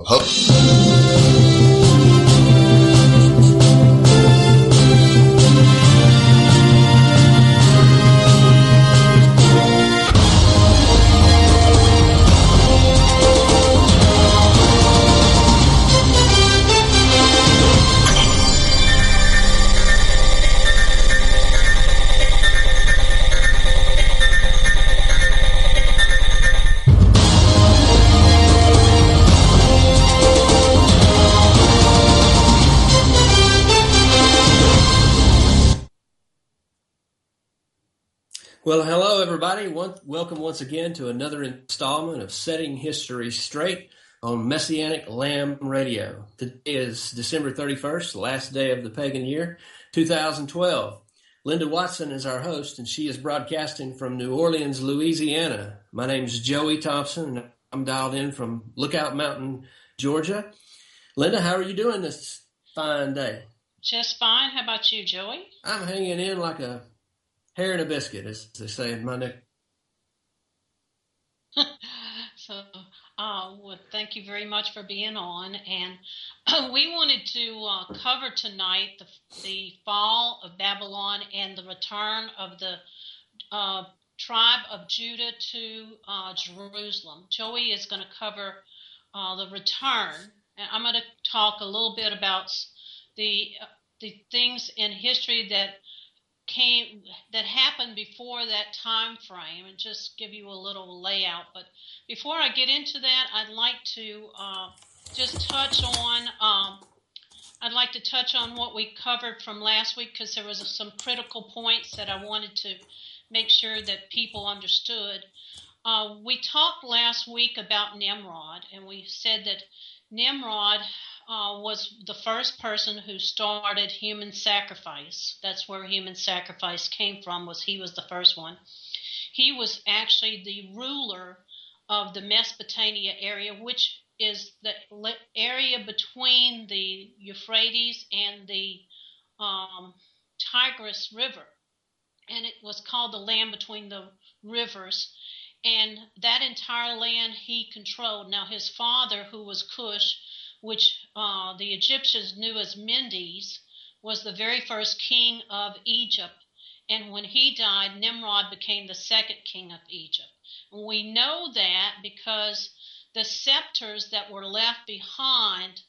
Well, everybody. One, welcome once again to another installment of Setting History Straight on Messianic Lamb Radio. Today is December 31st, last day of the pagan year, 2012. Linda Watson is our host, and she is broadcasting from New Orleans, Louisiana. My name is Joey Thompson, and I'm dialed in from Lookout Mountain, Georgia. Linda, how are you doing this fine day? Just fine. How about you, Joey? I'm hanging in like a hair and a biscuit, as they say in my neck. so, uh, well, thank you very much for being on. And uh, we wanted to uh, cover tonight the, the fall of Babylon and the return of the uh, tribe of Judah to uh, Jerusalem. Joey is going to cover uh, the return, and I'm going to talk a little bit about the the things in history that came that happened before that time frame and just give you a little layout but before i get into that i'd like to uh, just touch on um, i'd like to touch on what we covered from last week because there was some critical points that i wanted to make sure that people understood. Uh, we talked last week about nimrod and we said that nimrod uh, was the first person who started human sacrifice. That's where human sacrifice came from. Was he was the first one. He was actually the ruler of the Mesopotamia area, which is the area between the Euphrates and the um, Tigris River, and it was called the land between the rivers. And that entire land he controlled. Now his father, who was Cush, which uh, the Egyptians knew as Menes, was the very first king of Egypt. And when he died, Nimrod became the second king of Egypt. And we know that because the scepters that were left behind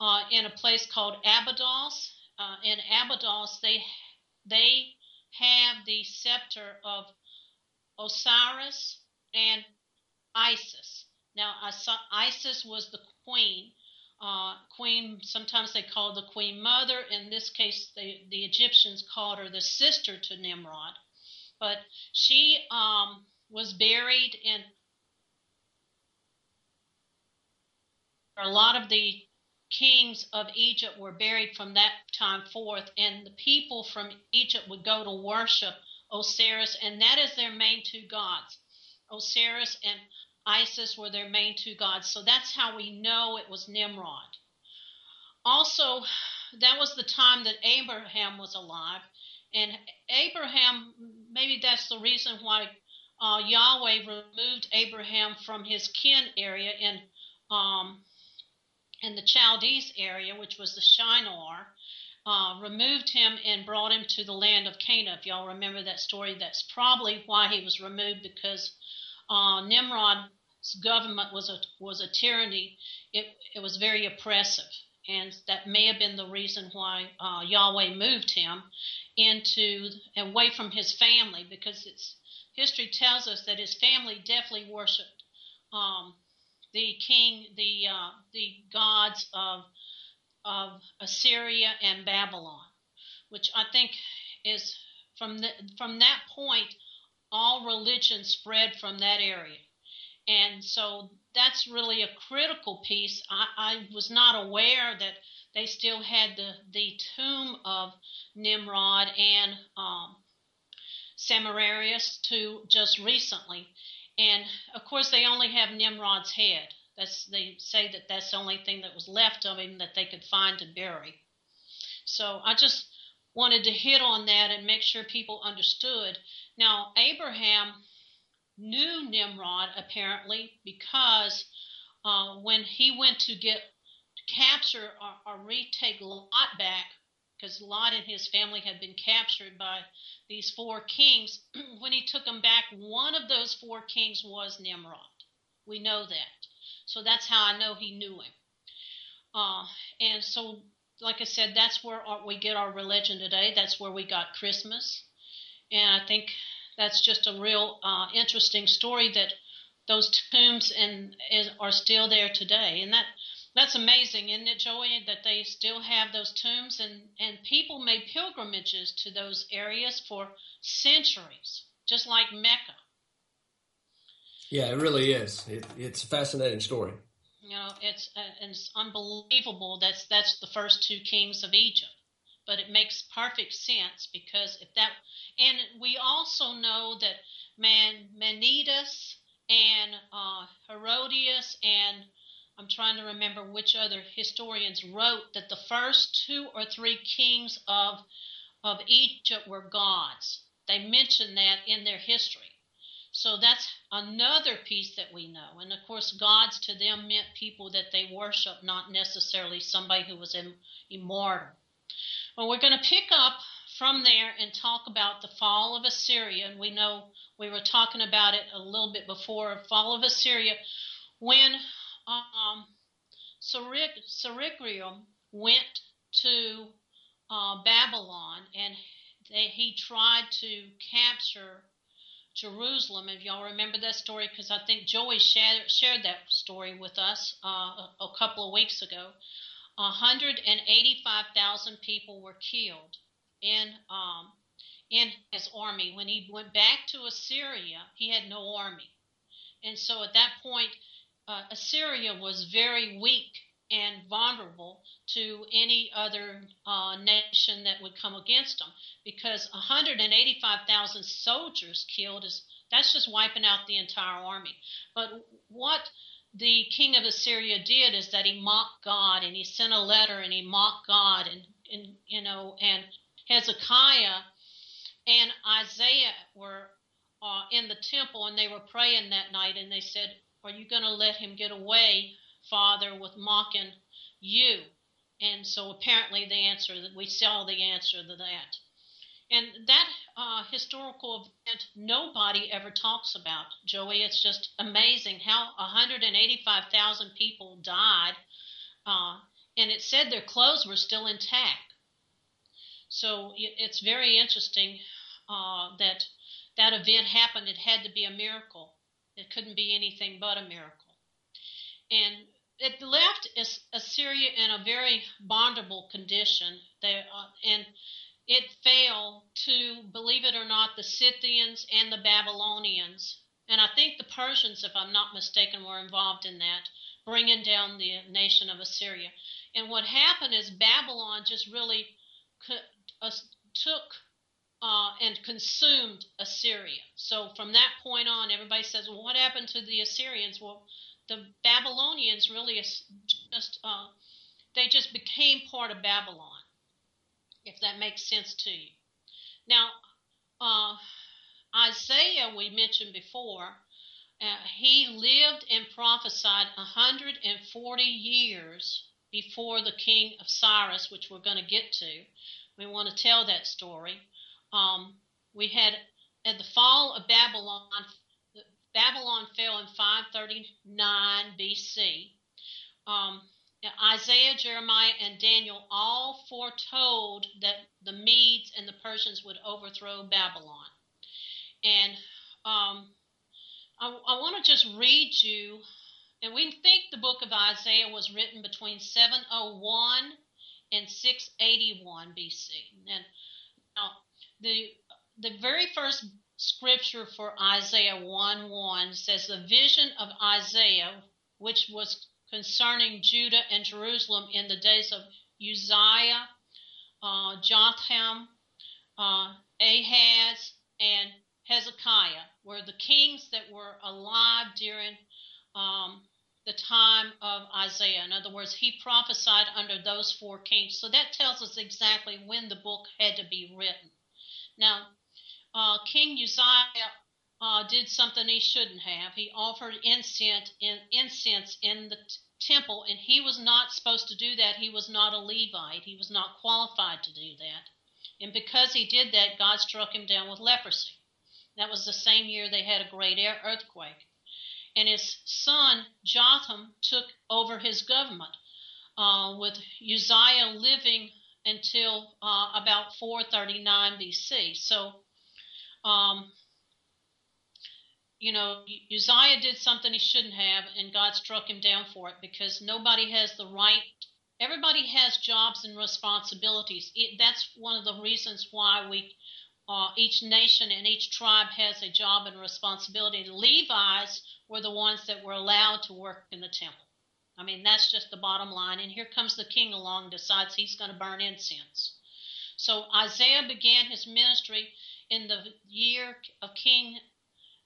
uh, in a place called Abydos, uh, in Abydos, they they have the scepter of Osiris and Isis. Now, Isis was the queen, uh, queen, sometimes they call the queen mother. In this case, they, the Egyptians called her the sister to Nimrod. But she um, was buried in a lot of the kings of Egypt were buried from that time forth, and the people from Egypt would go to worship Osiris, and that is their main two gods, Osiris and Isis were their main two gods. So that's how we know it was Nimrod. Also, that was the time that Abraham was alive. And Abraham, maybe that's the reason why uh, Yahweh removed Abraham from his kin area in um, in the Chaldees area, which was the Shinar, uh, removed him and brought him to the land of Canaan. If y'all remember that story, that's probably why he was removed because uh, Nimrod government was a was a tyranny. It it was very oppressive, and that may have been the reason why uh, Yahweh moved him into away from his family, because it's history tells us that his family definitely worshipped um, the king, the uh, the gods of of Assyria and Babylon, which I think is from the, from that point all religion spread from that area and so that's really a critical piece. I, I was not aware that they still had the, the tomb of Nimrod and um, Semiramis to just recently. And of course, they only have Nimrod's head. That's they say that that's the only thing that was left of him that they could find to bury. So I just wanted to hit on that and make sure people understood. Now, Abraham knew Nimrod apparently because uh, when he went to get capture or, or retake Lot back, because Lot and his family had been captured by these four kings. when he took them back, one of those four kings was Nimrod. We know that. So that's how I know he knew him. Uh, and so, like I said, that's where our, we get our religion today. That's where we got Christmas. And I think that's just a real uh, interesting story that those tombs and are still there today. And that that's amazing, isn't it, Joey, that they still have those tombs and, and people made pilgrimages to those areas for centuries, just like Mecca. Yeah, it really is. It, it's a fascinating story. You know, it's uh, it's unbelievable. That's that's the first two kings of Egypt, but it makes perfect sense because if that, and we also know that Man Manetho and uh, Herodotus and I'm trying to remember which other historians wrote that the first two or three kings of of Egypt were gods. They mention that in their history. So that's another piece that we know. And of course, gods to them meant people that they worship, not necessarily somebody who was immortal. Well, we're going to pick up from there and talk about the fall of Assyria. And we know we were talking about it a little bit before fall of Assyria when um, Sennacherib went to uh, Babylon and they, he tried to capture Jerusalem. If y'all remember that story, because I think Joey shared, shared that story with us uh, a, a couple of weeks ago. 185,000 people were killed in um, in his army. When he went back to Assyria, he had no army, and so at that point, uh, Assyria was very weak and vulnerable to any other uh, nation that would come against them because 185,000 soldiers killed is that's just wiping out the entire army. But what the king of Assyria did is that he mocked God and he sent a letter and he mocked God and, and you know and Hezekiah and Isaiah were uh, in the temple and they were praying that night and they said, "Are you going to let him get away?" Father with mocking you. And so apparently the answer that we saw the answer to that. And that uh, historical event nobody ever talks about, Joey. It's just amazing how 185,000 people died, uh, and it said their clothes were still intact. So it's very interesting uh, that that event happened. It had to be a miracle. It couldn't be anything but a miracle. And it left Assyria in a very vulnerable condition. They, uh, and it fell to, believe it or not, the Scythians and the Babylonians. And I think the Persians, if I'm not mistaken, were involved in that, bringing down the nation of Assyria. And what happened is Babylon just really took uh, and consumed Assyria. So from that point on, everybody says, well, what happened to the Assyrians? Well, the Babylonians really just uh, they just became part of Babylon, if that makes sense to you. Now, uh, Isaiah, we mentioned before, uh, he lived and prophesied 140 years before the king of Cyrus, which we're going to get to. We want to tell that story. Um, we had at the fall of Babylon Babylon fell in 539 BC. Um, Isaiah, Jeremiah, and Daniel all foretold that the Medes and the Persians would overthrow Babylon. And um, I, I want to just read you, and we think the book of Isaiah was written between 701 and 681 BC. And now, the the very first scripture for Isaiah 1 1 says, The vision of Isaiah, which was concerning Judah and Jerusalem in the days of Uzziah, uh, Jotham, uh, Ahaz, and Hezekiah, were the kings that were alive during um, the time of Isaiah. In other words, he prophesied under those four kings. So that tells us exactly when the book had to be written. Now, uh, King Uzziah uh, did something he shouldn't have. He offered incense in, incense in the t- temple, and he was not supposed to do that. He was not a Levite. He was not qualified to do that. And because he did that, God struck him down with leprosy. That was the same year they had a great earthquake. And his son, Jotham, took over his government, uh, with Uzziah living until uh, about 439 BC. So, um, you know, Uzziah did something he shouldn't have, and God struck him down for it because nobody has the right. Everybody has jobs and responsibilities. It, that's one of the reasons why we, uh, each nation and each tribe has a job and responsibility. The Levites were the ones that were allowed to work in the temple. I mean, that's just the bottom line. And here comes the king along, decides he's going to burn incense. So Isaiah began his ministry in the year of King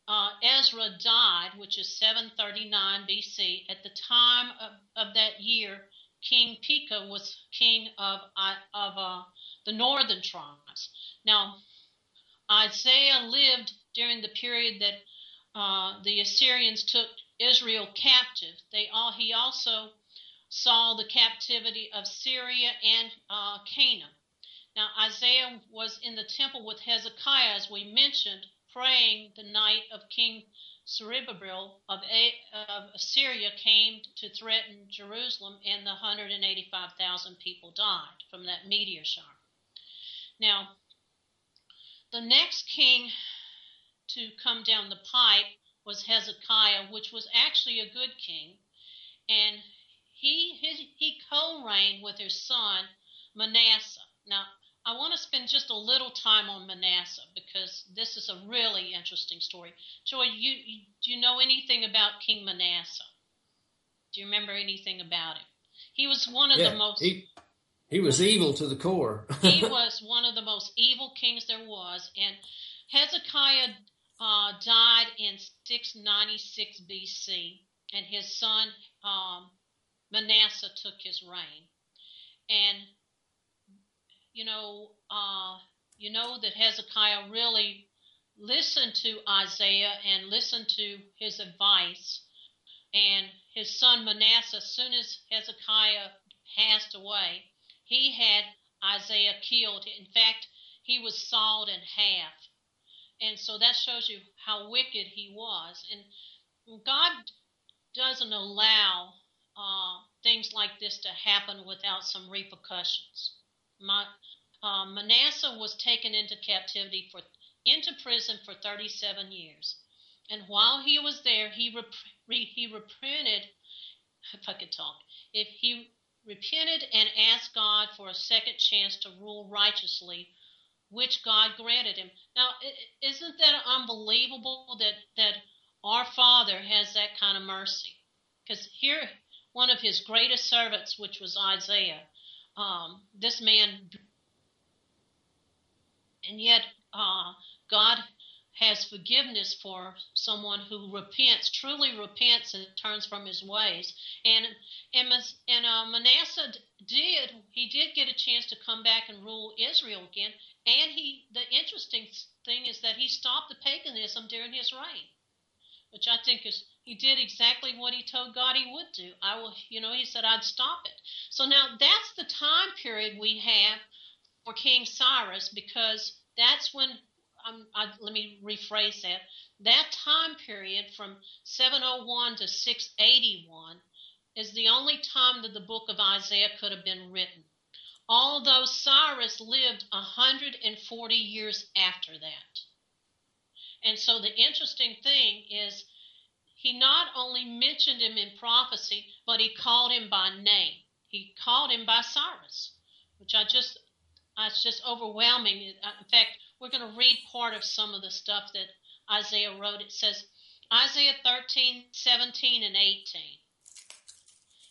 uh, Ezra died, which is 739 BC. At the time of, of that year, King Pekah was king of of uh, the northern tribes. Now, Isaiah lived during the period that uh, the Assyrians took Israel captive. They all he also saw the captivity of Syria and uh, Canaan. Now Isaiah was in the temple with Hezekiah, as we mentioned, praying the night of King Zerubbabel of, Assyria came to threaten Jerusalem, and the 185,000 people died from that meteor shower. Now, the next king to come down the pipe was Hezekiah, which was actually a good king, and he his, he co-reigned with his son Manasseh. Now, I want to spend just a little time on Manasseh because this is a really interesting story. Joey, you, you do you know anything about King Manasseh? Do you remember anything about him? He was one of yeah, the most. He, he was evil to the core. he was one of the most evil kings there was, and Hezekiah uh, died in 696 BC, and his son um, Manasseh took his reign. And you know, uh, you know that Hezekiah really listened to Isaiah and listened to his advice. And his son Manasseh, as soon as Hezekiah passed away, he had Isaiah killed. In fact, he was sawed in half. And so that shows you how wicked he was. And God doesn't allow uh, things like this to happen without some repercussions. My, uh, Manasseh was taken into captivity for into prison for 37 years, and while he was there, he rep- he repented. If I could talk, if he repented and asked God for a second chance to rule righteously, which God granted him. Now, isn't that unbelievable that that our Father has that kind of mercy? Because here, one of His greatest servants, which was Isaiah, um, this man, and yet uh, God has forgiveness for someone who repents, truly repents, and turns from his ways. And and, and uh, Manasseh did he did get a chance to come back and rule Israel again. And he the interesting thing is that he stopped the paganism during his reign, which I think is he did exactly what he told God he would do. I will, you know, he said I'd stop it. So now that's the time period we have for King Cyrus because that's when um, I, let me rephrase that. That time period from 701 to 681 is the only time that the book of Isaiah could have been written. Although Cyrus lived 140 years after that. And so the interesting thing is he not only mentioned him in prophecy, but he called him by name. He called him by Cyrus, which I just, it's just overwhelming. Uh, in fact, we're going to read part of some of the stuff that Isaiah wrote. It says, Isaiah 13, 17, and 18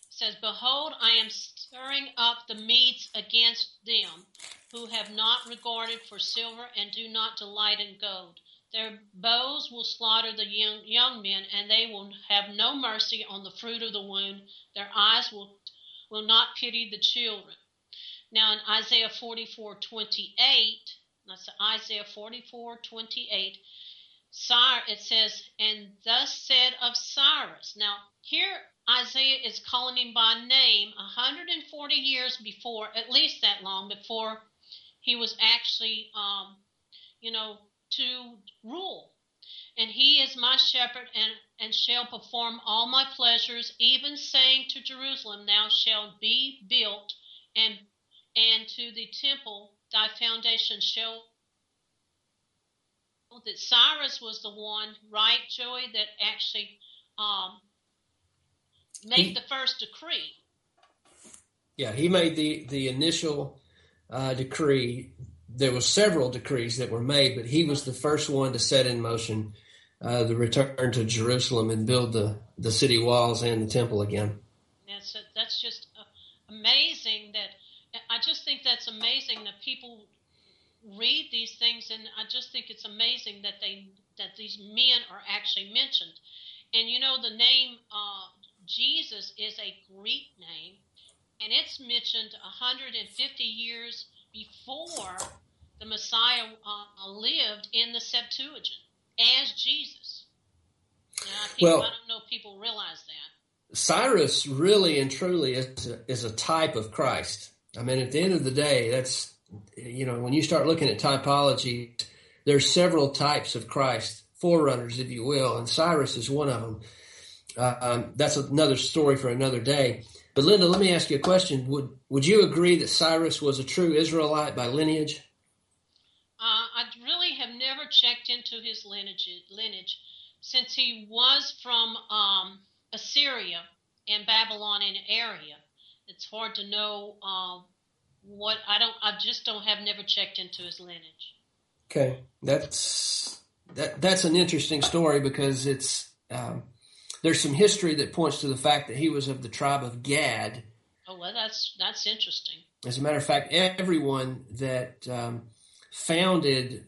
says, Behold, I am stirring up the Medes against them who have not regarded for silver and do not delight in gold. Their bows will slaughter the young, young men, and they will have no mercy on the fruit of the womb. Their eyes will, will not pity the children. Now in Isaiah 44, 28, that's Isaiah 44, 28, it says, and thus said of Cyrus. Now, here Isaiah is calling him by name 140 years before, at least that long before he was actually, um, you know, to rule. And he is my shepherd and, and shall perform all my pleasures, even saying to Jerusalem, Thou shalt be built, and and to the temple thy foundation shall that Cyrus was the one, right, Joey, that actually um, made he, the first decree. Yeah, he made the the initial uh, decree. There were several decrees that were made, but he was the first one to set in motion uh, the return to Jerusalem and build the, the city walls and the temple again. That's that's just uh, amazing. That I just think that's amazing that people read these things, and I just think it's amazing that they that these men are actually mentioned. And you know, the name uh, Jesus is a Greek name, and it's mentioned 150 years before the Messiah uh, lived in the Septuagint as Jesus. well, I don't know if people realize that. Cyrus really and truly is a, is a type of Christ. I mean, at the end of the day, that's you know when you start looking at typology, there's several types of Christ, forerunners, if you will, and Cyrus is one of them. Uh, um, that's another story for another day. But Linda, let me ask you a question. Would would you agree that Cyrus was a true Israelite by lineage? Uh, I really have never checked into his lineage, lineage since he was from um, Assyria and Babylonian area. It's hard to know uh, what I don't. I just don't have never checked into his lineage. Okay, that's that. That's an interesting story because it's um, there's some history that points to the fact that he was of the tribe of Gad. Oh well, that's that's interesting. As a matter of fact, everyone that um, founded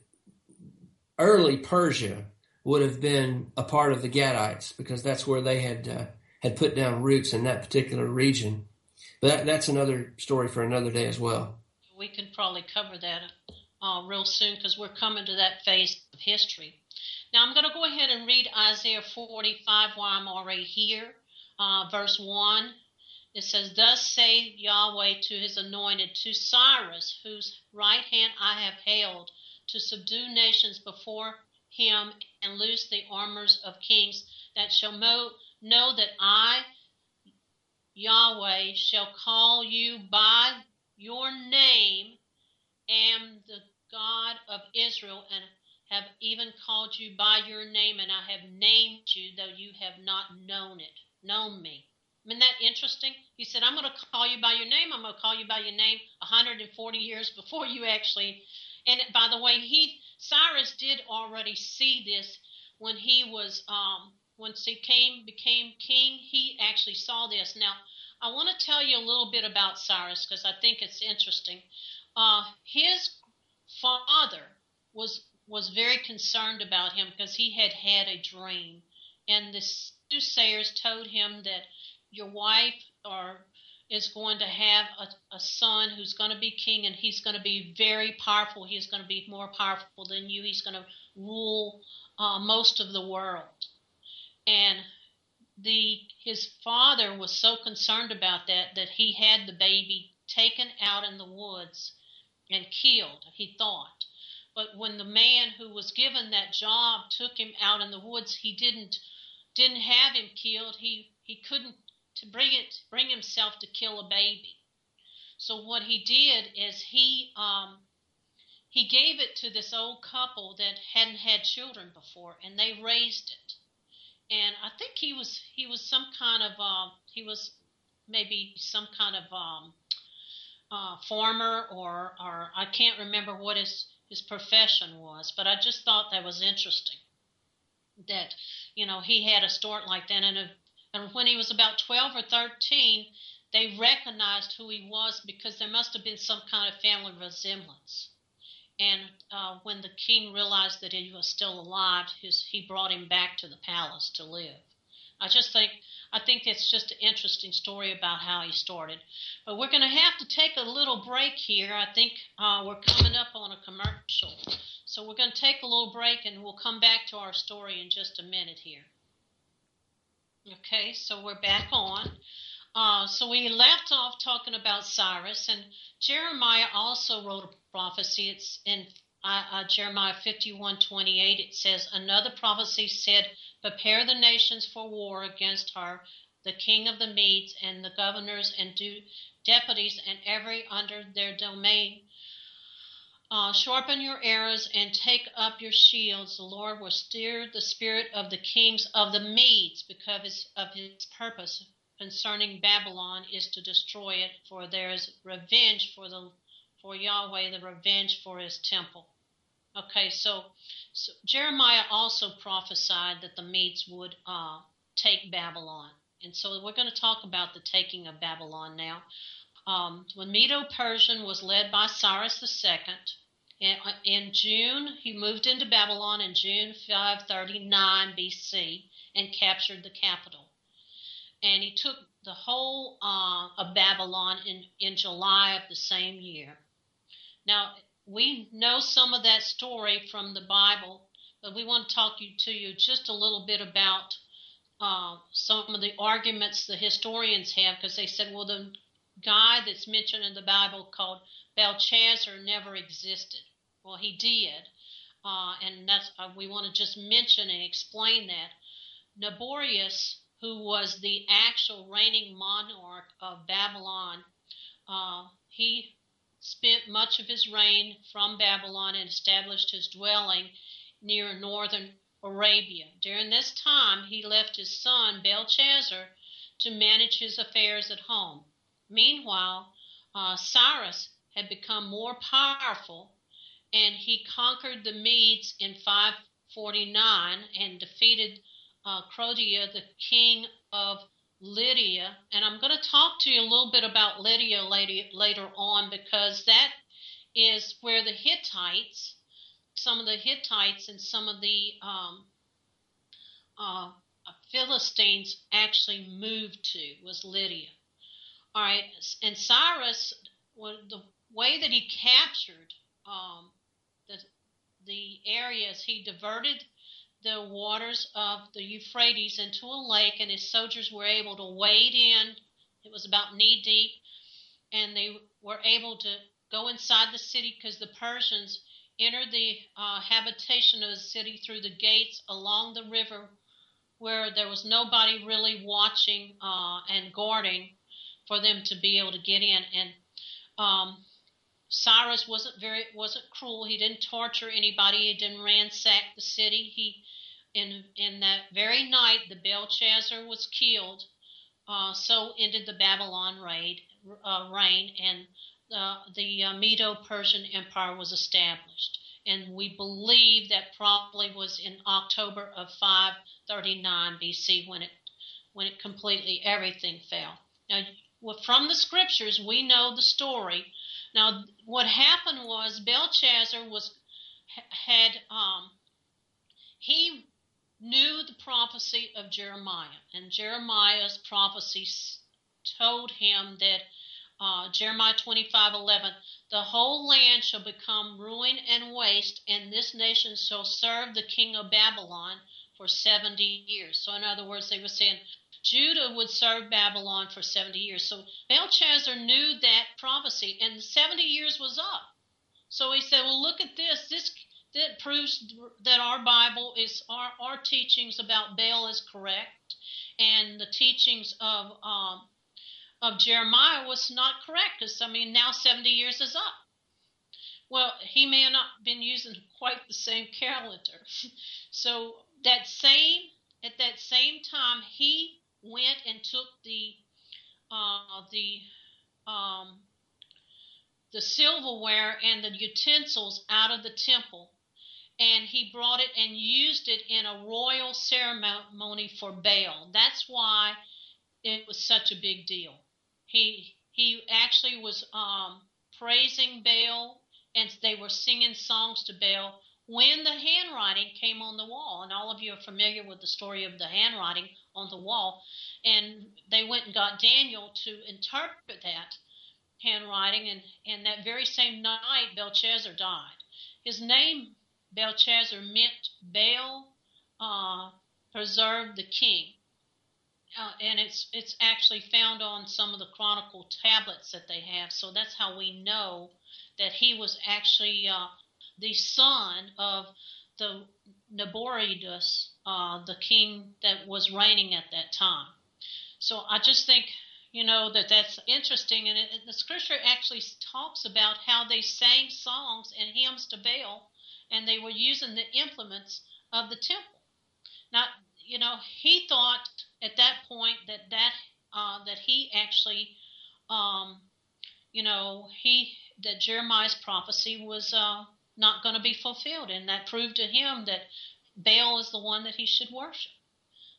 early Persia would have been a part of the Gadites because that's where they had uh, had put down roots in that particular region. But that, that's another story for another day as well. We can probably cover that uh, real soon because we're coming to that phase of history. Now I'm going to go ahead and read Isaiah 45 while I'm already here. Uh, verse 1 it says, Thus say Yahweh to his anointed, to Cyrus, whose right hand I have held, to subdue nations before him and loose the armors of kings, that shall know, know that I, Yahweh, shall call you by your name, am the God of Israel, and have even called you by your name, and I have named you, though you have not known it, known me. Isn't that interesting? He said, I'm going to call you by your name. I'm going to call you by your name 140 years before you actually. And by the way, he Cyrus did already see this when he was um, when he came became king. He actually saw this. Now, I want to tell you a little bit about Cyrus because I think it's interesting. Uh, his father was was very concerned about him because he had had a dream, and the soothsayers told him that your wife or is going to have a, a son who's going to be king and he's going to be very powerful. He's going to be more powerful than you. He's going to rule uh, most of the world. And the his father was so concerned about that that he had the baby taken out in the woods and killed. He thought, but when the man who was given that job took him out in the woods, he didn't didn't have him killed. He he couldn't to bring it bring himself to kill a baby. So what he did is he um, he gave it to this old couple that hadn't had children before, and they raised it. And I think he was he was some kind of uh, he was maybe some kind of um, uh, farmer or or I can't remember what his his profession was, but I just thought that was interesting. That you know he had a start like that, and and when he was about 12 or 13, they recognized who he was because there must have been some kind of family resemblance. And uh, when the king realized that he was still alive, his, he brought him back to the palace to live. I just think I think it's just an interesting story about how he started. But we're going to have to take a little break here. I think uh, we're coming up on a commercial. So we're going to take a little break and we'll come back to our story in just a minute here. Okay, so we're back on. Uh, so we left off talking about Cyrus, and Jeremiah also wrote a prophecy. It's in uh, Jeremiah 51 28. It says, Another prophecy said, Prepare the nations for war against her, the king of the Medes, and the governors and deputies, and every under their domain. Uh, sharpen your arrows and take up your shields. The Lord will steer the spirit of the kings of the Medes because of his purpose concerning Babylon is to destroy it, for there is revenge for the for Yahweh, the revenge for his temple. Okay, so, so Jeremiah also prophesied that the Medes would uh, take Babylon. And so we're going to talk about the taking of Babylon now. Um, when Medo Persian was led by Cyrus II, in, in June, he moved into Babylon in June 539 BC and captured the capital and he took the whole uh, of Babylon in, in July of the same year. Now, we know some of that story from the Bible, but we want to talk you, to you just a little bit about uh, some of the arguments the historians have because they said, well, the guy that's mentioned in the Bible called Belshazzar never existed. Well, he did. Uh, and that's uh, we want to just mention and explain that. Nabonidus who was the actual reigning monarch of Babylon. Uh, he spent much of his reign from Babylon and established his dwelling near northern Arabia. During this time, he left his son Belshazzar to manage his affairs at home. Meanwhile, uh, Cyrus had become more powerful and he conquered the Medes in 549 and defeated uh, Crodia, the king of Lydia. And I'm going to talk to you a little bit about Lydia later, later on because that is where the Hittites, some of the Hittites and some of the um, uh, Philistines actually moved to was Lydia. All right, and Cyrus, well, the way that he captured um, the the areas, he diverted the waters of the Euphrates into a lake, and his soldiers were able to wade in. It was about knee deep, and they were able to go inside the city because the Persians entered the uh, habitation of the city through the gates along the river where there was nobody really watching uh, and guarding for them to be able to get in. And um, Cyrus wasn't very wasn't cruel. He didn't torture anybody. He didn't ransack the city. He in in that very night the Belshazzar was killed. Uh, so ended the Babylon raid, uh, reign, and uh, the uh, Medo-Persian Empire was established. And we believe that probably was in October of 539 BC when it when it completely everything fell. Now, from the scriptures, we know the story. Now, what happened was Belshazzar was had um, he knew the prophecy of Jeremiah, and Jeremiah's prophecy told him that uh, Jeremiah 25 11, the whole land shall become ruin and waste, and this nation shall serve the king of Babylon for 70 years. So, in other words, they were saying Judah would serve Babylon for 70 years. So, Belshazzar knew that prophecy, and 70 years was up. So he said, Well, look at this. This that proves that our Bible is our, our teachings about Baal is correct, and the teachings of um, of Jeremiah was not correct. Because I mean, now seventy years is up. Well, he may have not been using quite the same calendar. so that same at that same time, he went and took the uh, the um, the silverware and the utensils out of the temple and he brought it and used it in a royal ceremony for Baal. That's why it was such a big deal. He he actually was um, praising Baal, and they were singing songs to Baal when the handwriting came on the wall. And all of you are familiar with the story of the handwriting on the wall, and they went and got Daniel to interpret that handwriting, and and that very same night Belshazzar died. His name Belshazzar meant Baal uh, preserved the king. Uh, and it's it's actually found on some of the chronicle tablets that they have. So that's how we know that he was actually uh, the son of the Nabonidus, uh, the king that was reigning at that time. So I just think you know that that's interesting, and it, the scripture actually talks about how they sang songs and hymns to Baal, and they were using the implements of the temple. Now, you know, he thought at that point that that uh, that he actually, um, you know, he that Jeremiah's prophecy was uh, not going to be fulfilled, and that proved to him that Baal is the one that he should worship.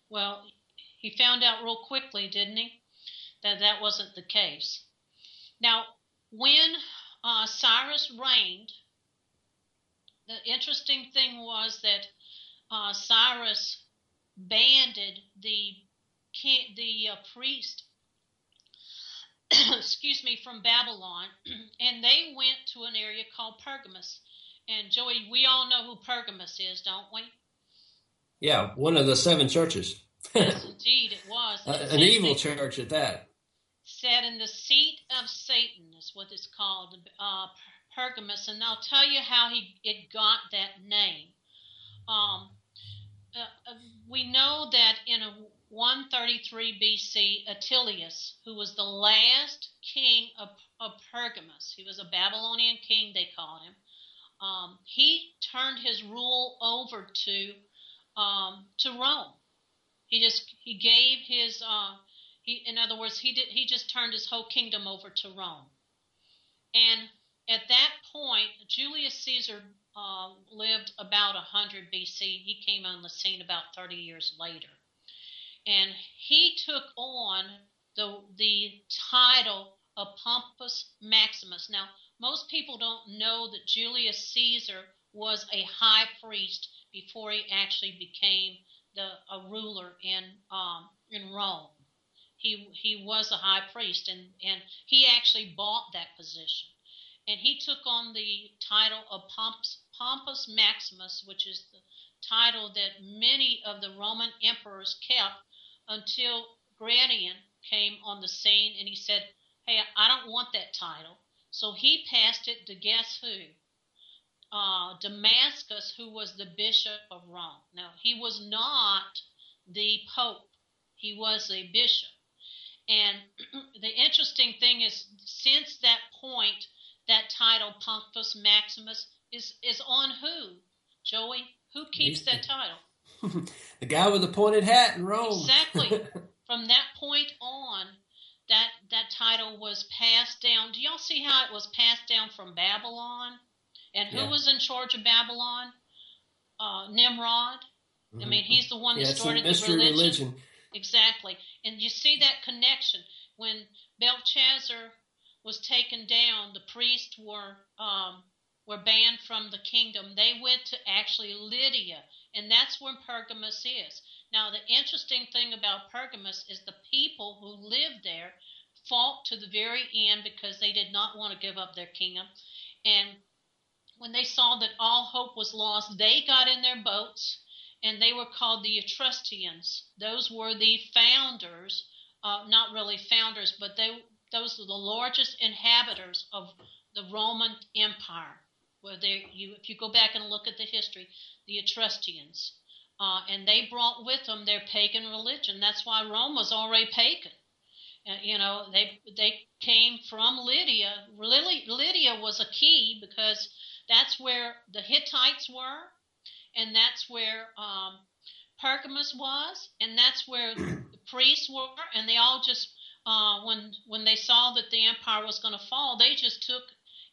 Well, he found out real quickly, didn't he, that that wasn't the case. Now, when uh, Cyrus reigned, the interesting thing was that uh, Cyrus banded the the uh, priest excuse me from Babylon and they went to an area called Pergamus and Joey we all know who Pergamus is don't we? Yeah one of the seven churches. Yes indeed it was. Uh, an evil church at that. Said in the seat of Satan is what it's called uh, Pergamus. And I'll tell you how he it got that name. Um, uh, uh, we know that in a 133 BC, Attalus, who was the last king of, of Pergamus, he was a Babylonian king, they called him. Um, he turned his rule over to um, to Rome. He just he gave his uh, he in other words he did he just turned his whole kingdom over to Rome. And at that point, Julius Caesar uh, lived about 100 BC. He came on the scene about 30 years later. And he took on the, the title of Pompus Maximus. Now, most people don't know that Julius Caesar was a high priest before he actually became the a ruler in um, in Rome. He he was a high priest, and and he actually bought that position and he took on the title of Pompus, Pompus Maximus, which is the title that many of the Roman emperors kept until Gratian came on the scene and he said, Hey, I don't want that title. So he passed it to guess who? Uh, Damasus, who was the bishop of Rome. Now, he was not the pope, he was a bishop. And the interesting thing is, since that point, that title, Pompus Maximus, is is on who? Joey, who keeps that title? the guy with the pointed hat in Rome. Exactly. From that point on, that that title was passed down. Do y'all see how it was passed down from Babylon? And who yeah. was in charge of Babylon? Uh, Nimrod. Mm-hmm. I mean, he's the one that yeah, started the religion. religion. Exactly. And you see that connection when Belshazzar was taken down, the priests were um, were banned from the kingdom. They went to actually Lydia, and that's where Pergamus is. Now, the interesting thing about Pergamus is the people who lived there fought to the very end because they did not want to give up their kingdom. And when they saw that all hope was lost, they got in their boats and they were called the Etruscans. Those were the founders, uh, not really founders, but they those are the largest inhabitants of the Roman Empire. Where they, you, if you go back and look at the history, the Etruscans, uh, and they brought with them their pagan religion. That's why Rome was already pagan. Uh, you know, they they came from Lydia. Lydia was a key because that's where the Hittites were, and that's where um, Pergamus was, and that's where the priests were, and they all just uh, when when they saw that the empire was going to fall, they just took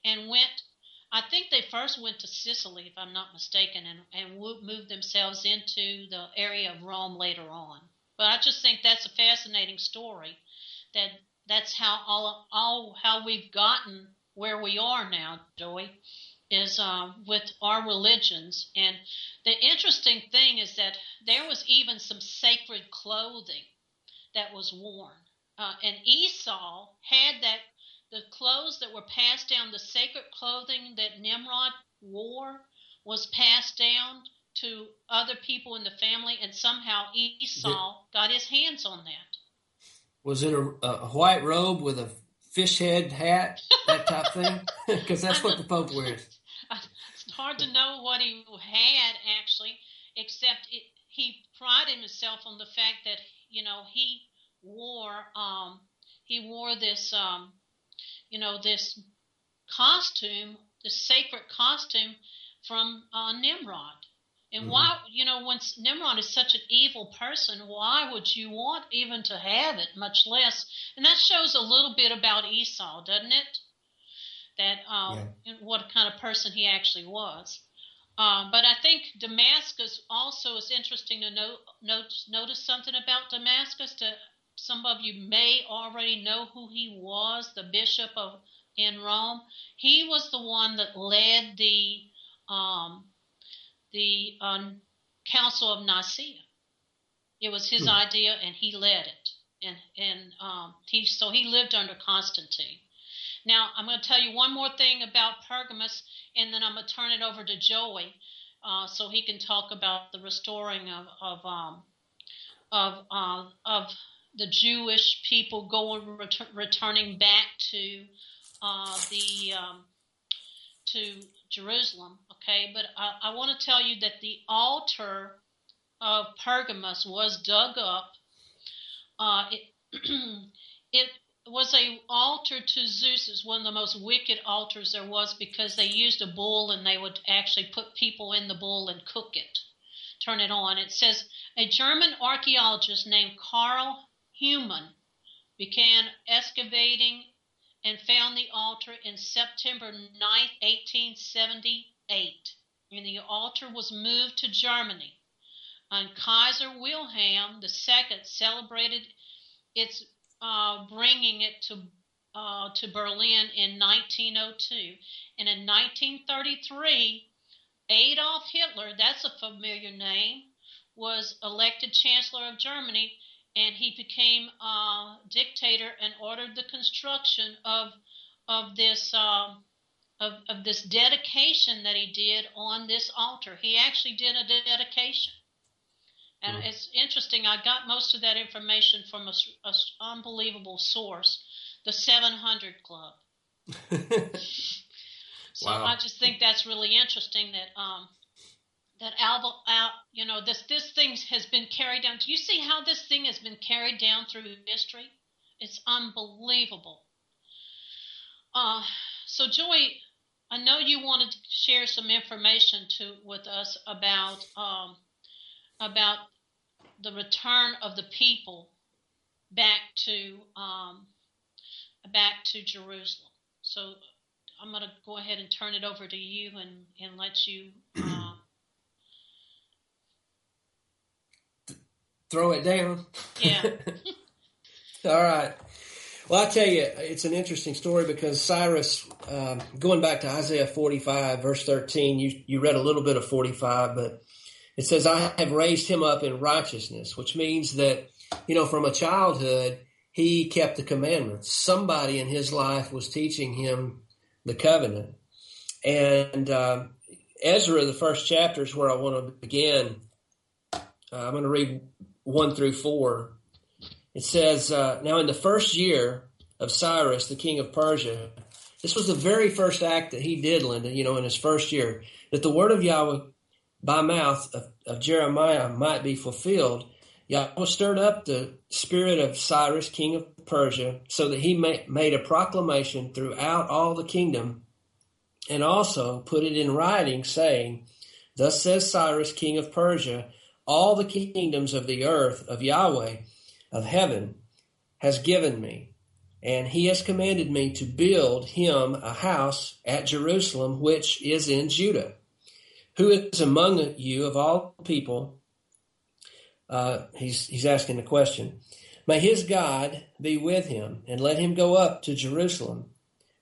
and went. I think they first went to Sicily, if I'm not mistaken, and, and moved themselves into the area of Rome later on. But I just think that's a fascinating story. That that's how all all how we've gotten where we are now, Joey. is uh, with our religions. And the interesting thing is that there was even some sacred clothing that was worn. Uh, and Esau had that the clothes that were passed down, the sacred clothing that Nimrod wore was passed down to other people in the family, and somehow Esau got his hands on that. Was it a, a white robe with a fish head hat, that type thing? Because that's what the Pope wears. It's hard to know what he had actually, except it, he prided himself on the fact that you know he wore um, he wore this um, you know this costume, this sacred costume from uh, Nimrod. And mm-hmm. why, you know, when Nimrod is such an evil person, why would you want even to have it, much less? And that shows a little bit about Esau, doesn't it? That um, yeah. what kind of person he actually was. Um, but I think Damasus also is interesting to note, note, notice something about Damasus. To some of you may already know who he was, the bishop of in Rome. He was the one that led the um, the um, Council of Nicaea. It was his hmm. idea, and he led it. And and um, he so he lived under Constantine. Now I'm going to tell you one more thing about Pergamus, and then I'm going to turn it over to Joey, uh, so he can talk about the restoring of of um, of uh, of the Jewish people going ret- returning back to uh, the um, to Jerusalem. Okay, but I, I want to tell you that the altar of Pergamus was dug up. Uh, it it was a altar to Zeus. It's one of the most wicked altars there was because they used a bull and they would actually put people in the bull and cook it, turn it on. It says a German archaeologist named Karl Humann began excavating and found the altar in September 9, 1878. And the altar was moved to Germany. And Kaiser Wilhelm II celebrated its uh, bringing it to uh, to Berlin in 1902. And in 1933, Adolf Hitler, that's a familiar name, was elected Chancellor of Germany and he became a dictator and ordered the construction of of this uh, of, of this dedication that he did on this altar. He actually did a dedication, and mm-hmm. it's interesting. I got most of that information from a, a unbelievable source, the 700 Club. so wow. I just think that's really interesting that um, that Alva, Al, you know, this this thing has been carried down. Do you see how this thing has been carried down through history? It's unbelievable. Uh, so, Joey, I know you wanted to share some information to with us about um, about the return of the people back to um, back to Jerusalem. So, I'm going to go ahead and turn it over to you and and let you. Uh, throw it down. Yeah. All right. Well, I tell you, it's an interesting story because Cyrus, um, going back to Isaiah 45, verse 13, you, you read a little bit of 45, but it says, I have raised him up in righteousness, which means that, you know, from a childhood, he kept the commandments. Somebody in his life was teaching him the covenant. And uh, Ezra, the first chapter, is where I want to begin. Uh, I'm going to read 1 through 4. It says, uh, Now in the first year of Cyrus, the king of Persia, this was the very first act that he did, Linda, you know, in his first year, that the word of Yahweh by mouth of, of Jeremiah might be fulfilled. Yahweh stirred up the spirit of Cyrus, king of Persia, so that he made a proclamation throughout all the kingdom and also put it in writing, saying, Thus says Cyrus, king of Persia, all the kingdoms of the earth of Yahweh of heaven has given me. And he has commanded me to build him a house at Jerusalem, which is in Judah. Who is among you of all people? Uh, he's, he's asking the question. May his God be with him, and let him go up to Jerusalem,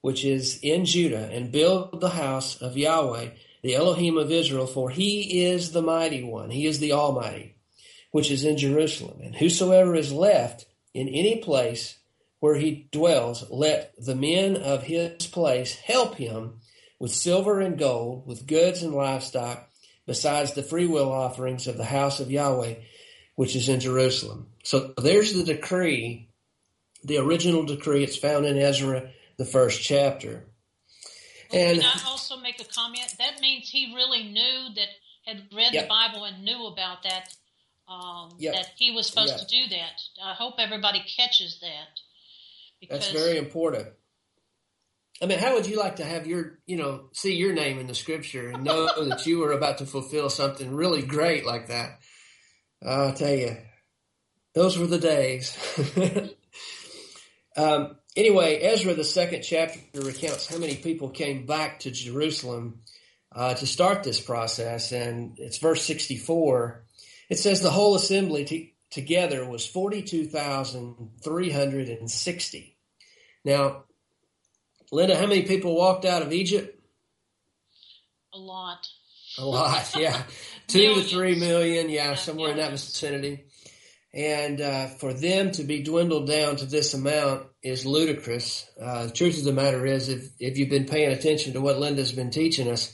which is in Judah, and build the house of Yahweh, the Elohim of Israel, for he is the mighty one, he is the Almighty, which is in Jerusalem. And whosoever is left in any place where he dwells, let the men of his place help him with silver and gold, with goods and livestock, besides the freewill offerings of the house of Yahweh, which is in Jerusalem. So there's the decree, the original decree. It's found in Ezra, the first chapter. And can I also make a comment? That means he really knew that had read yep. the Bible and knew about that. Um, yep. That he was supposed yep. to do that. I hope everybody catches that. That's very important. I mean, how would you like to have your, you know, see your name in the scripture and know that you were about to fulfill something really great like that? I'll tell you, those were the days. um, anyway, Ezra, the second chapter, recounts how many people came back to Jerusalem uh, to start this process. And it's verse 64. It says the whole assembly t- together was 42,360. Now, Linda, how many people walked out of Egypt? A lot. A lot, yeah. Two to three million, yeah, somewhere in that vicinity. And uh, for them to be dwindled down to this amount is ludicrous. Uh, the truth of the matter is, if, if you've been paying attention to what Linda's been teaching us,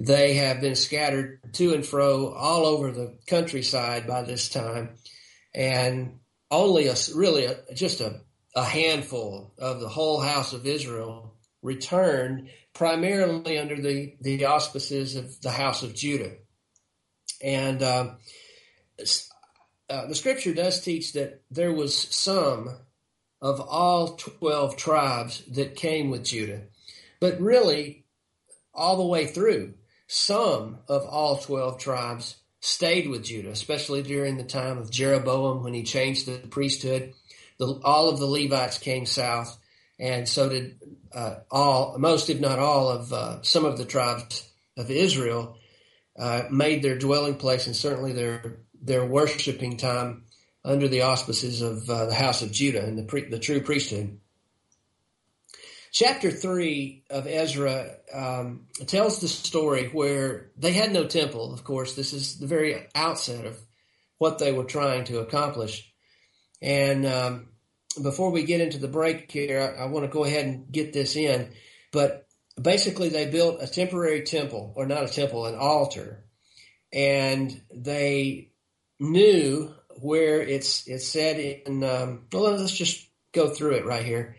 they have been scattered to and fro all over the countryside by this time. And only a, really a, just a a handful of the whole house of Israel returned primarily under the, the auspices of the house of Judah. And uh, uh, the scripture does teach that there was some of all 12 tribes that came with Judah, but really all the way through, some of all 12 tribes stayed with Judah, especially during the time of Jeroboam when he changed the priesthood. The, all of the Levites came south, and so did uh, all, most if not all of uh, some of the tribes of Israel uh, made their dwelling place and certainly their their worshiping time under the auspices of uh, the house of Judah and the pre, the true priesthood. Chapter three of Ezra um, tells the story where they had no temple. Of course, this is the very outset of what they were trying to accomplish. And um, before we get into the break here, I, I want to go ahead and get this in. But basically, they built a temporary temple, or not a temple, an altar, and they knew where it's it's said in. Um, well, let's just go through it right here.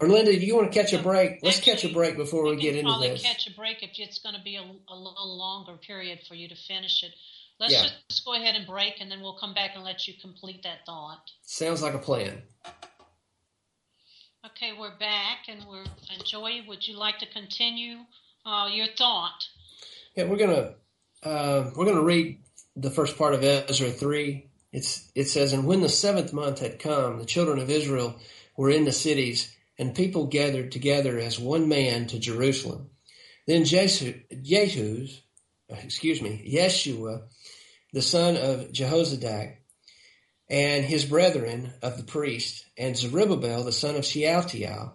Or Linda, do you want to catch a break? Let's catch a break before we, we get into this. Catch a break if it's going to be a, a little longer period for you to finish it. Let's yeah. just go ahead and break, and then we'll come back and let you complete that thought. Sounds like a plan. Okay, we're back, and we're. And Joey, would you like to continue uh, your thought? Yeah, we're gonna uh, we're gonna read the first part of Ezra three. It's it says, and when the seventh month had come, the children of Israel were in the cities, and people gathered together as one man to Jerusalem. Then Jehu, Jehu's, excuse me, Yeshua the son of Jehozadak, and his brethren of the priest, and Zerubbabel, the son of Shealtiel,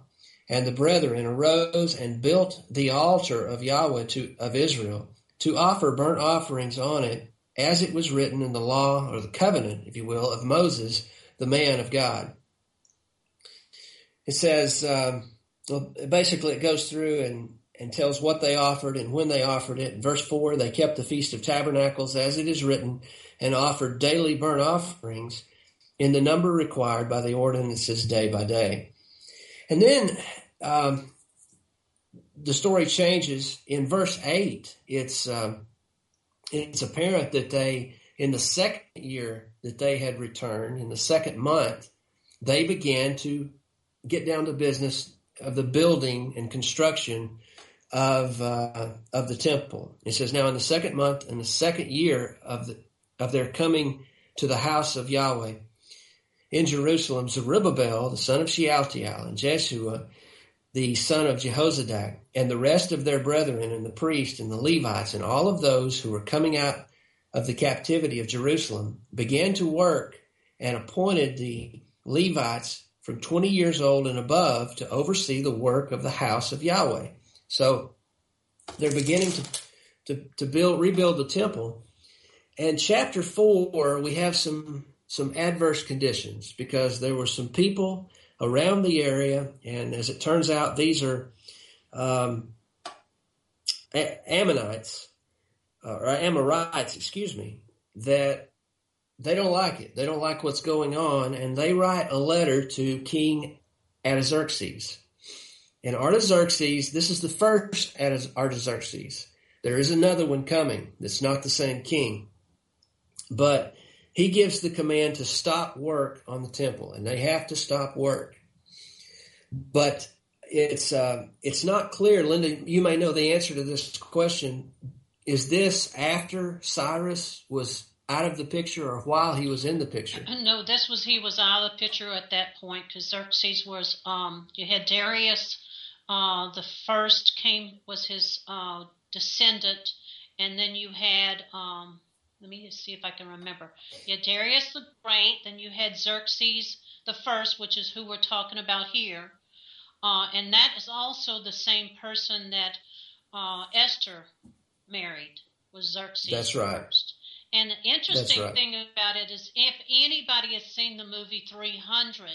and the brethren arose and built the altar of Yahweh to, of Israel to offer burnt offerings on it, as it was written in the law, or the covenant, if you will, of Moses, the man of God. It says, um, well, basically, it goes through and and tells what they offered and when they offered it. In verse 4, they kept the Feast of Tabernacles as it is written and offered daily burnt offerings in the number required by the ordinances day by day. And then um, the story changes in verse 8. It's, um, it's apparent that they, in the second year that they had returned, in the second month, they began to get down to business of the building and construction of uh, of the temple. It says, "Now in the second month, in the second year of the of their coming to the house of Yahweh in Jerusalem, Zerubbabel the son of Shealtiel and Jeshua the son of Jehozadak and the rest of their brethren and the priests and the Levites and all of those who were coming out of the captivity of Jerusalem began to work and appointed the Levites from 20 years old and above to oversee the work of the house of Yahweh. So they're beginning to, to, to build, rebuild the temple. And chapter four, we have some, some adverse conditions because there were some people around the area. And as it turns out, these are, um, Ammonites, uh, or Amorites, excuse me, that they don't like it. They don't like what's going on, and they write a letter to King Artaxerxes. And Artaxerxes, this is the first Artaxerxes. There is another one coming that's not the same king. But he gives the command to stop work on the temple, and they have to stop work. But it's uh, it's not clear, Linda. You may know the answer to this question. Is this after Cyrus was out of the picture, or while he was in the picture? No, this was he was out of the picture at that point because Xerxes was. Um, you had Darius, uh, the first came was his uh, descendant, and then you had. Um, let me see if I can remember. You had Darius the Great, then you had Xerxes the first, which is who we're talking about here uh, and that is also the same person that uh, Esther married was Xerxes. That's right. First. And the interesting right. thing about it is, if anybody has seen the movie 300,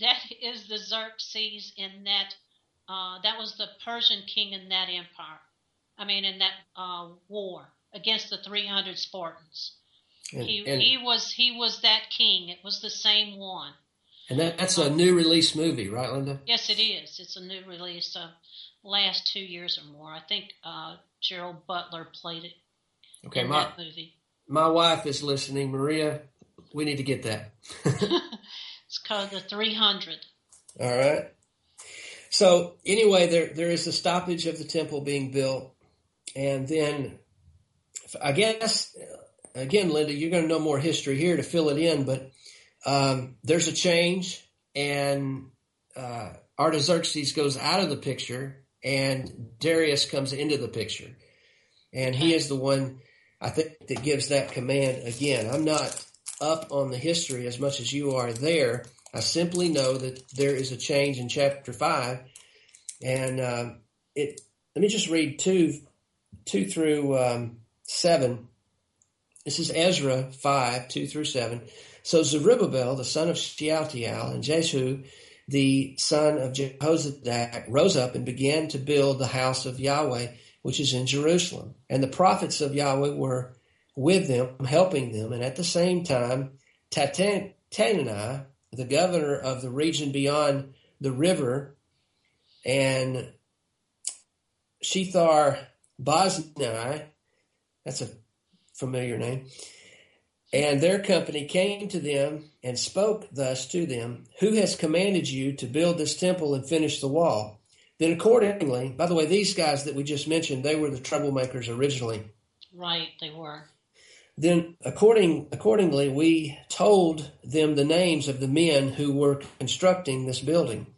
that is the Xerxes in that. Uh, that was the Persian king in that empire. I mean, in that uh, war against the 300 Spartans. And, he, and he was he was that king. It was the same one. And that, that's a new release movie, right, Linda? Yes, it is. It's a new release. Uh, last two years or more. I think uh, Gerald Butler played it. Okay, my movie. My wife is listening, Maria. We need to get that. it's called the 300. All right. So anyway, there there is a stoppage of the temple being built, and then I guess again, Linda, you're going to know more history here to fill it in, but um, there's a change, and uh, Artaxerxes goes out of the picture, and Darius comes into the picture, and he is the one I think that gives that command again. I'm not up on the history as much as you are there. I simply know that there is a change in chapter five, and um, it. Let me just read two, two through um, seven. This is Ezra five two through seven. So Zerubbabel, the son of Shealtiel, and Jehu, the son of Jehozadak, rose up and began to build the house of Yahweh, which is in Jerusalem. And the prophets of Yahweh were with them, helping them. And at the same time, Tattenai, the governor of the region beyond the river, and Shethar Boznai, that's a familiar name, and their company came to them and spoke thus to them Who has commanded you to build this temple and finish the wall? Then, accordingly, by the way, these guys that we just mentioned, they were the troublemakers originally. Right, they were. Then, according, accordingly, we told them the names of the men who were constructing this building.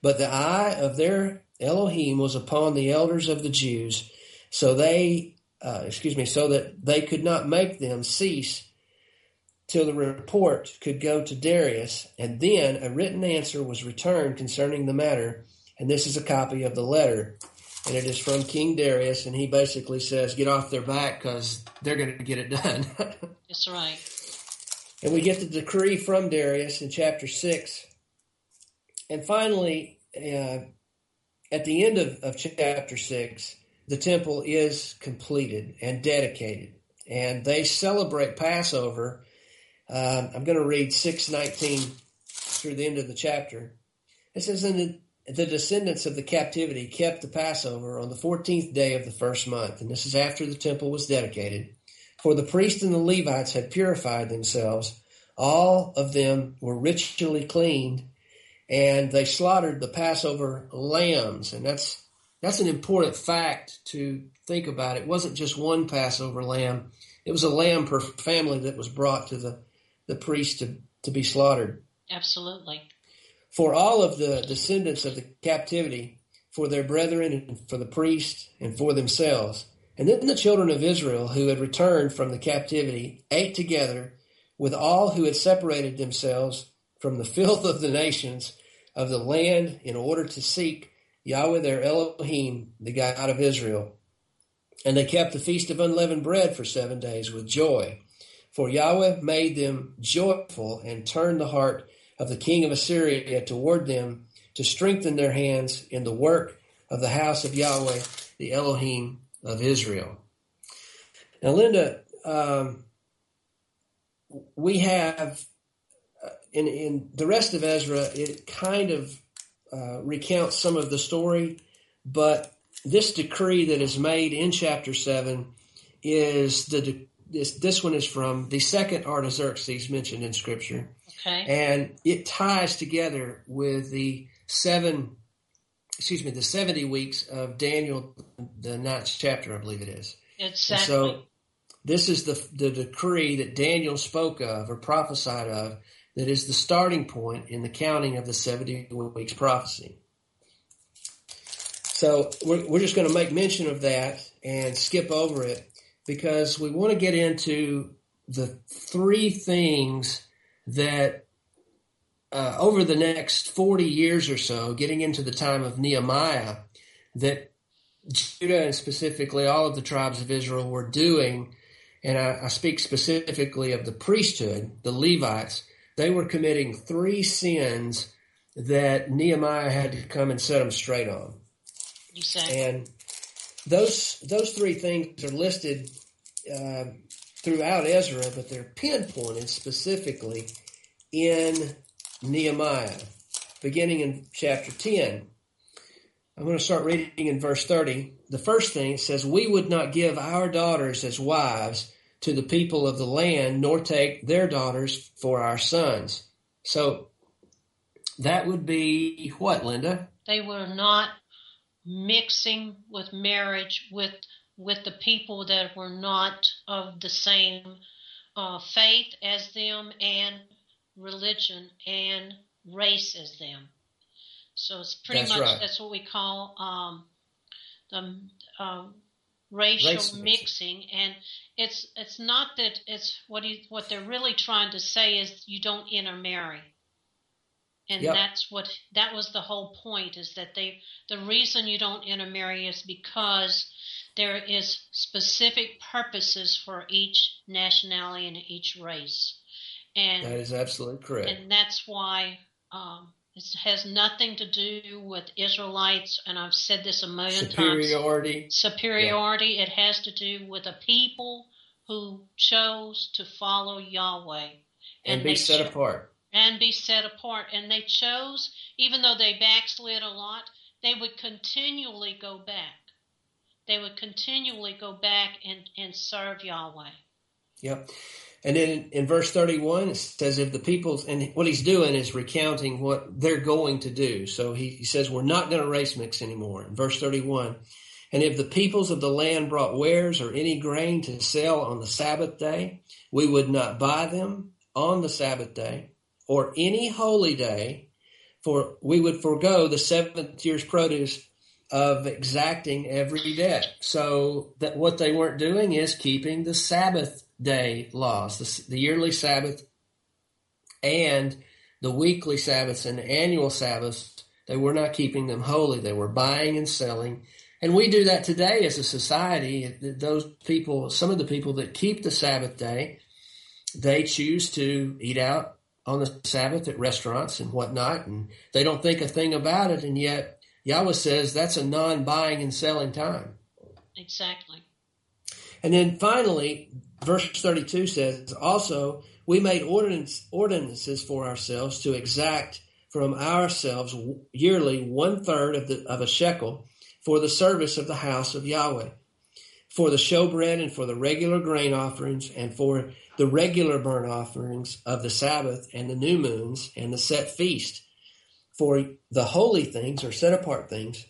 But the eye of their Elohim was upon the elders of the Jews, so they, uh, excuse me, so that they could not make them cease till the report could go to Darius, and then a written answer was returned concerning the matter. And this is a copy of the letter. And it is from King Darius, and he basically says, Get off their back because they're going to get it done. That's right. And we get the decree from Darius in chapter 6. And finally, uh, at the end of, of chapter 6, the temple is completed and dedicated. And they celebrate Passover um, I'm going to read 619 through the end of the chapter. It says, And the, the descendants of the captivity kept the Passover on the 14th day of the first month. And this is after the temple was dedicated. For the priests and the Levites had purified themselves. All of them were ritually cleaned, and they slaughtered the Passover lambs. And that's that's an important fact to think about. It wasn't just one Passover lamb; it was a lamb per family that was brought to the the priest to, to be slaughtered. Absolutely. For all of the descendants of the captivity, for their brethren and for the priest and for themselves. And then the children of Israel who had returned from the captivity ate together with all who had separated themselves from the filth of the nations of the land in order to seek Yahweh their Elohim, the God of Israel. And they kept the feast of unleavened bread for seven days with joy. For Yahweh made them joyful and turned the heart of the king of Assyria toward them to strengthen their hands in the work of the house of Yahweh, the Elohim of Israel. Now, Linda, um, we have uh, in, in the rest of Ezra, it kind of uh, recounts some of the story, but this decree that is made in chapter 7 is the this this one is from the second Artaxerxes mentioned in scripture. Okay. And it ties together with the seven excuse me, the 70 weeks of Daniel the ninth chapter, I believe it is. Exactly. so this is the the decree that Daniel spoke of or prophesied of that is the starting point in the counting of the 70 weeks prophecy. So we're, we're just going to make mention of that and skip over it because we want to get into the three things that uh, over the next 40 years or so, getting into the time of Nehemiah, that Judah and specifically all of the tribes of Israel were doing, and I, I speak specifically of the priesthood, the Levites, they were committing three sins that Nehemiah had to come and set them straight on. Exactly. And those those three things are listed uh, throughout Ezra, but they're pinpointed specifically in Nehemiah, beginning in chapter 10. I'm going to start reading in verse 30. The first thing says, We would not give our daughters as wives to the people of the land, nor take their daughters for our sons. So that would be what, Linda? They were not mixing with marriage with with the people that were not of the same uh, faith as them and religion and race as them. So it's pretty That's much right. that's what we call um, the um, racial mixing. mixing, and it's it's not that it's what he, what they're really trying to say is you don't intermarry. And Yep. that's what that was the whole point is that they the reason you don't intermarry is because there is specific purposes for each nationality and each race. And That is absolutely correct. and that's why um, it has nothing to do with Israelites. And I've said this a million times. Superiority. Superiority. It has to do with a people who chose to follow Yahweh And, be set cho- apart. and be set apart. And they chose, even though they backslid a lot, they would continually go back. They would continually go back and, and serve Yahweh. Yep. And then in, verse 31, it says, if the people's, and what he's doing is recounting what they're going to do. So he, he says, we're not going to race mix anymore. In verse 31, and if the peoples of the land brought wares or any grain to sell on the Sabbath day, we would not buy them on the Sabbath day or any holy day, for we would forego the seventh year's produce of exacting every debt. So that what they weren't doing is keeping the Sabbath day laws, the, the yearly Sabbath and the weekly Sabbaths and the annual Sabbaths. They were not keeping them holy. They were buying and selling. And we do that today as a society. Those people, some of the people that keep the Sabbath day, they choose to eat out on the Sabbath at restaurants and whatnot, and they don't think a thing about it. And yet, Yahweh says that's a non buying and selling time. Exactly. And then finally, verse 32 says, Also, we made ordinance, ordinances for ourselves to exact from ourselves yearly one third of, of a shekel for the service of the house of Yahweh, for the showbread and for the regular grain offerings and for the regular burnt offerings of the Sabbath and the new moons and the set feast, for the holy things or set apart things,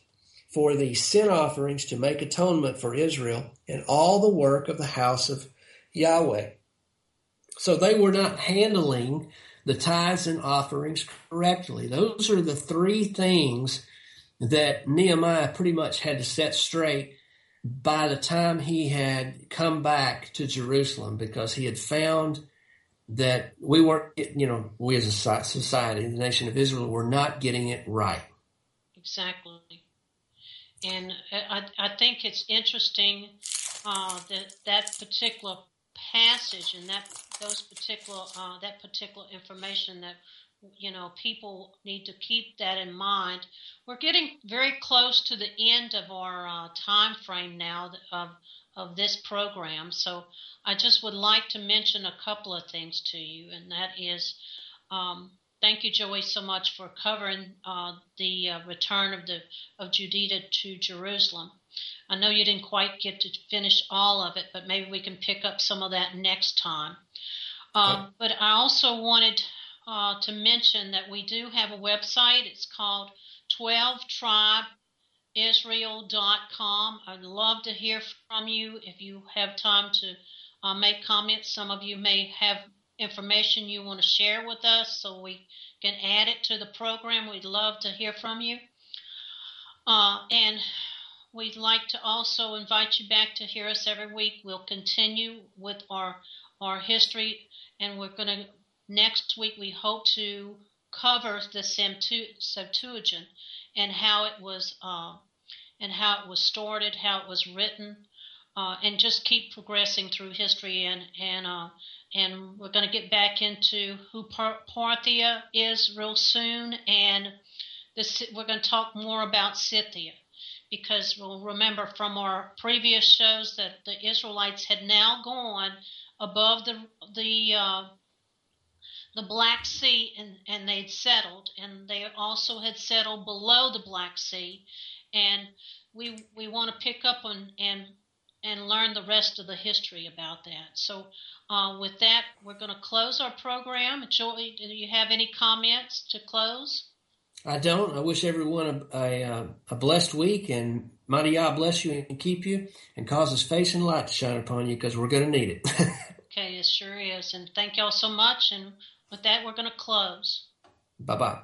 for the sin offerings to make atonement for Israel and all the work of the house of Yahweh. So they were not handling the tithes and offerings correctly. Those are the three things that Nehemiah pretty much had to set straight by the time he had come back to Jerusalem because he had found that we weren't, you know, we as a society, the nation of Israel, were not getting it right. Exactly. And I, I think it's interesting uh, that that particular passage and that those particular uh, that particular information that you know people need to keep that in mind. We're getting very close to the end of our uh, time frame now of of this program, so I just would like to mention a couple of things to you, and that is. Um, thank you, Joey, so much for covering uh, the uh, return of the of Judea to Jerusalem. I know you didn't quite get to finish all of it, but maybe we can pick up some of that next time. Um, okay. But I also wanted uh, to mention that we do have a website. It's called 12tribeisrael.com. I'd love to hear from you if you have time to uh, make comments. Some of you may have information you want to share with us so we can add it to the program. We'd love to hear from you. Uh, and we'd like to also invite you back to hear us every week. We'll continue with our our history, and we're going to next week. We hope to cover the Septuagint and how it was uh, and how it was started, how it was written, uh, and just keep progressing through history. And and uh, and we're going to get back into who Parthia is real soon, and this, we're going to talk more about Scythia because we'll remember from our previous shows that the Israelites had now gone above the the uh, the Black Sea and, and they'd settled, and they also had settled below the Black Sea, and we we want to pick up on and and learn the rest of the history about that. So, uh, with that, we're going to close our program. Joey, do you have any comments to close? I don't. I wish everyone a, a, uh, a blessed week and mighty God bless you and keep you and cause his face and light to shine upon you because we're going to need it. okay, it sure is. And thank y'all so much. And with that, we're going to close. Bye bye.